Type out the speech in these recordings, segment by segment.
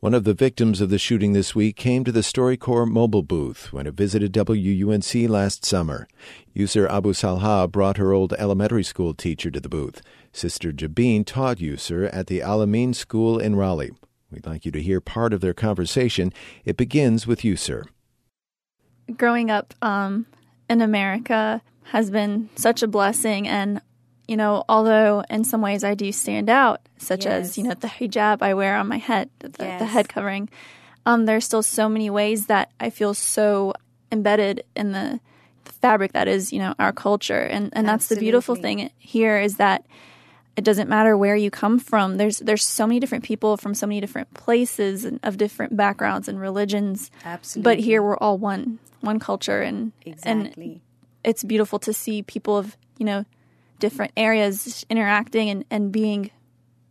One of the victims of the shooting this week came to the StoryCorps mobile booth when it visited WUNC last summer. Yusor Abu Salha brought her old elementary school teacher to the booth. Sister Jabeen taught Yusor at the Al Iman School in Raleigh. We'd like you to hear part of their conversation. It begins with Yusor. Growing up um, in America has been such a blessing, and you know, although in some ways I do stand out, such yes. as, you know, the hijab I wear on my head, the, yes. the head covering, um, there's still so many ways that I feel so embedded in the, the fabric that is, you know, our culture. And, and that's the beautiful thing here is that it doesn't matter where you come from. There's there's so many different people from so many different places and of different backgrounds and religions. Absolutely. But here we're all one one culture and exactly. and it's beautiful to see people of, you know, different areas interacting and, and being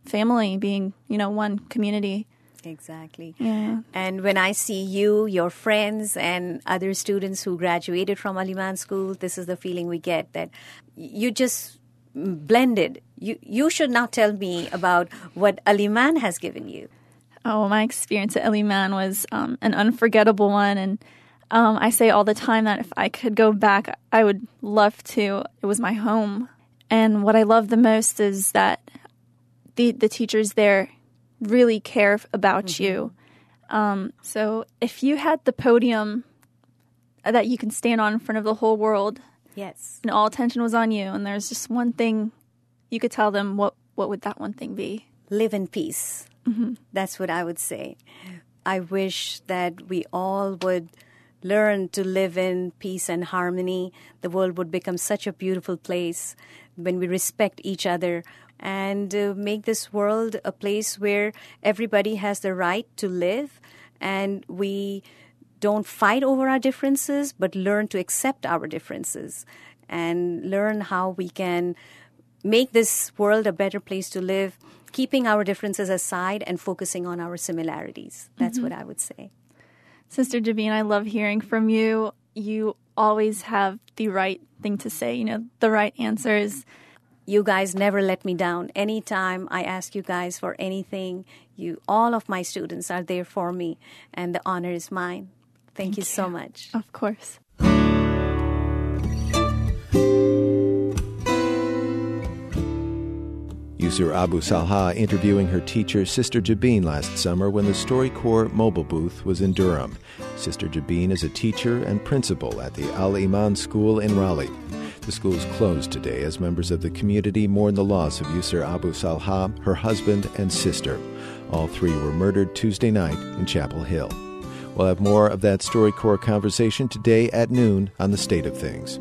family, being, you know, one community. Exactly. Yeah. And when I see you, your friends, and other students who graduated from Al Iman School, this is the feeling we get that you just blended. You you should not tell me about what Al Iman has given you. Oh, my experience at Al Iman was um, an unforgettable one, and um, I say all the time that if I could go back, I would love to. It was my home. And what I love the most is that the the teachers there really care about mm-hmm. you. Um, so if you had the podium that you can stand on in front of the whole world, yes, and all attention was on you, and there's just one thing you could tell them, what what would that one thing be? Live in peace. Mm-hmm. That's what I would say. I wish that we all would learn to live in peace and harmony, the world would become such a beautiful place when we respect each other and uh, make this world a place where everybody has the right to live and we don't fight over our differences but learn to accept our differences and learn how we can make this world a better place to live keeping our differences aside and focusing on our similarities that's mm-hmm. what i would say Sister Jabeen, I love hearing from you. You always have the right thing to say, you know, the right answers. You guys never let me down. Anytime I ask you guys for anything, you all of my students are there for me and the honor is mine. Thank, Thank you, you so much. Of course. Yusor Abu Salha interviewing her teacher, Sister Jabeen, last summer when the StoryCorps mobile booth was in Durham. Sister Jabeen is a teacher and principal at the Al Iman School in Raleigh. The school is closed today as members of the community mourn the loss of Yusor Abu Salha, her husband, and sister. All three were murdered Tuesday night in Chapel Hill. We'll have more of that StoryCorps conversation today at noon on the state of things.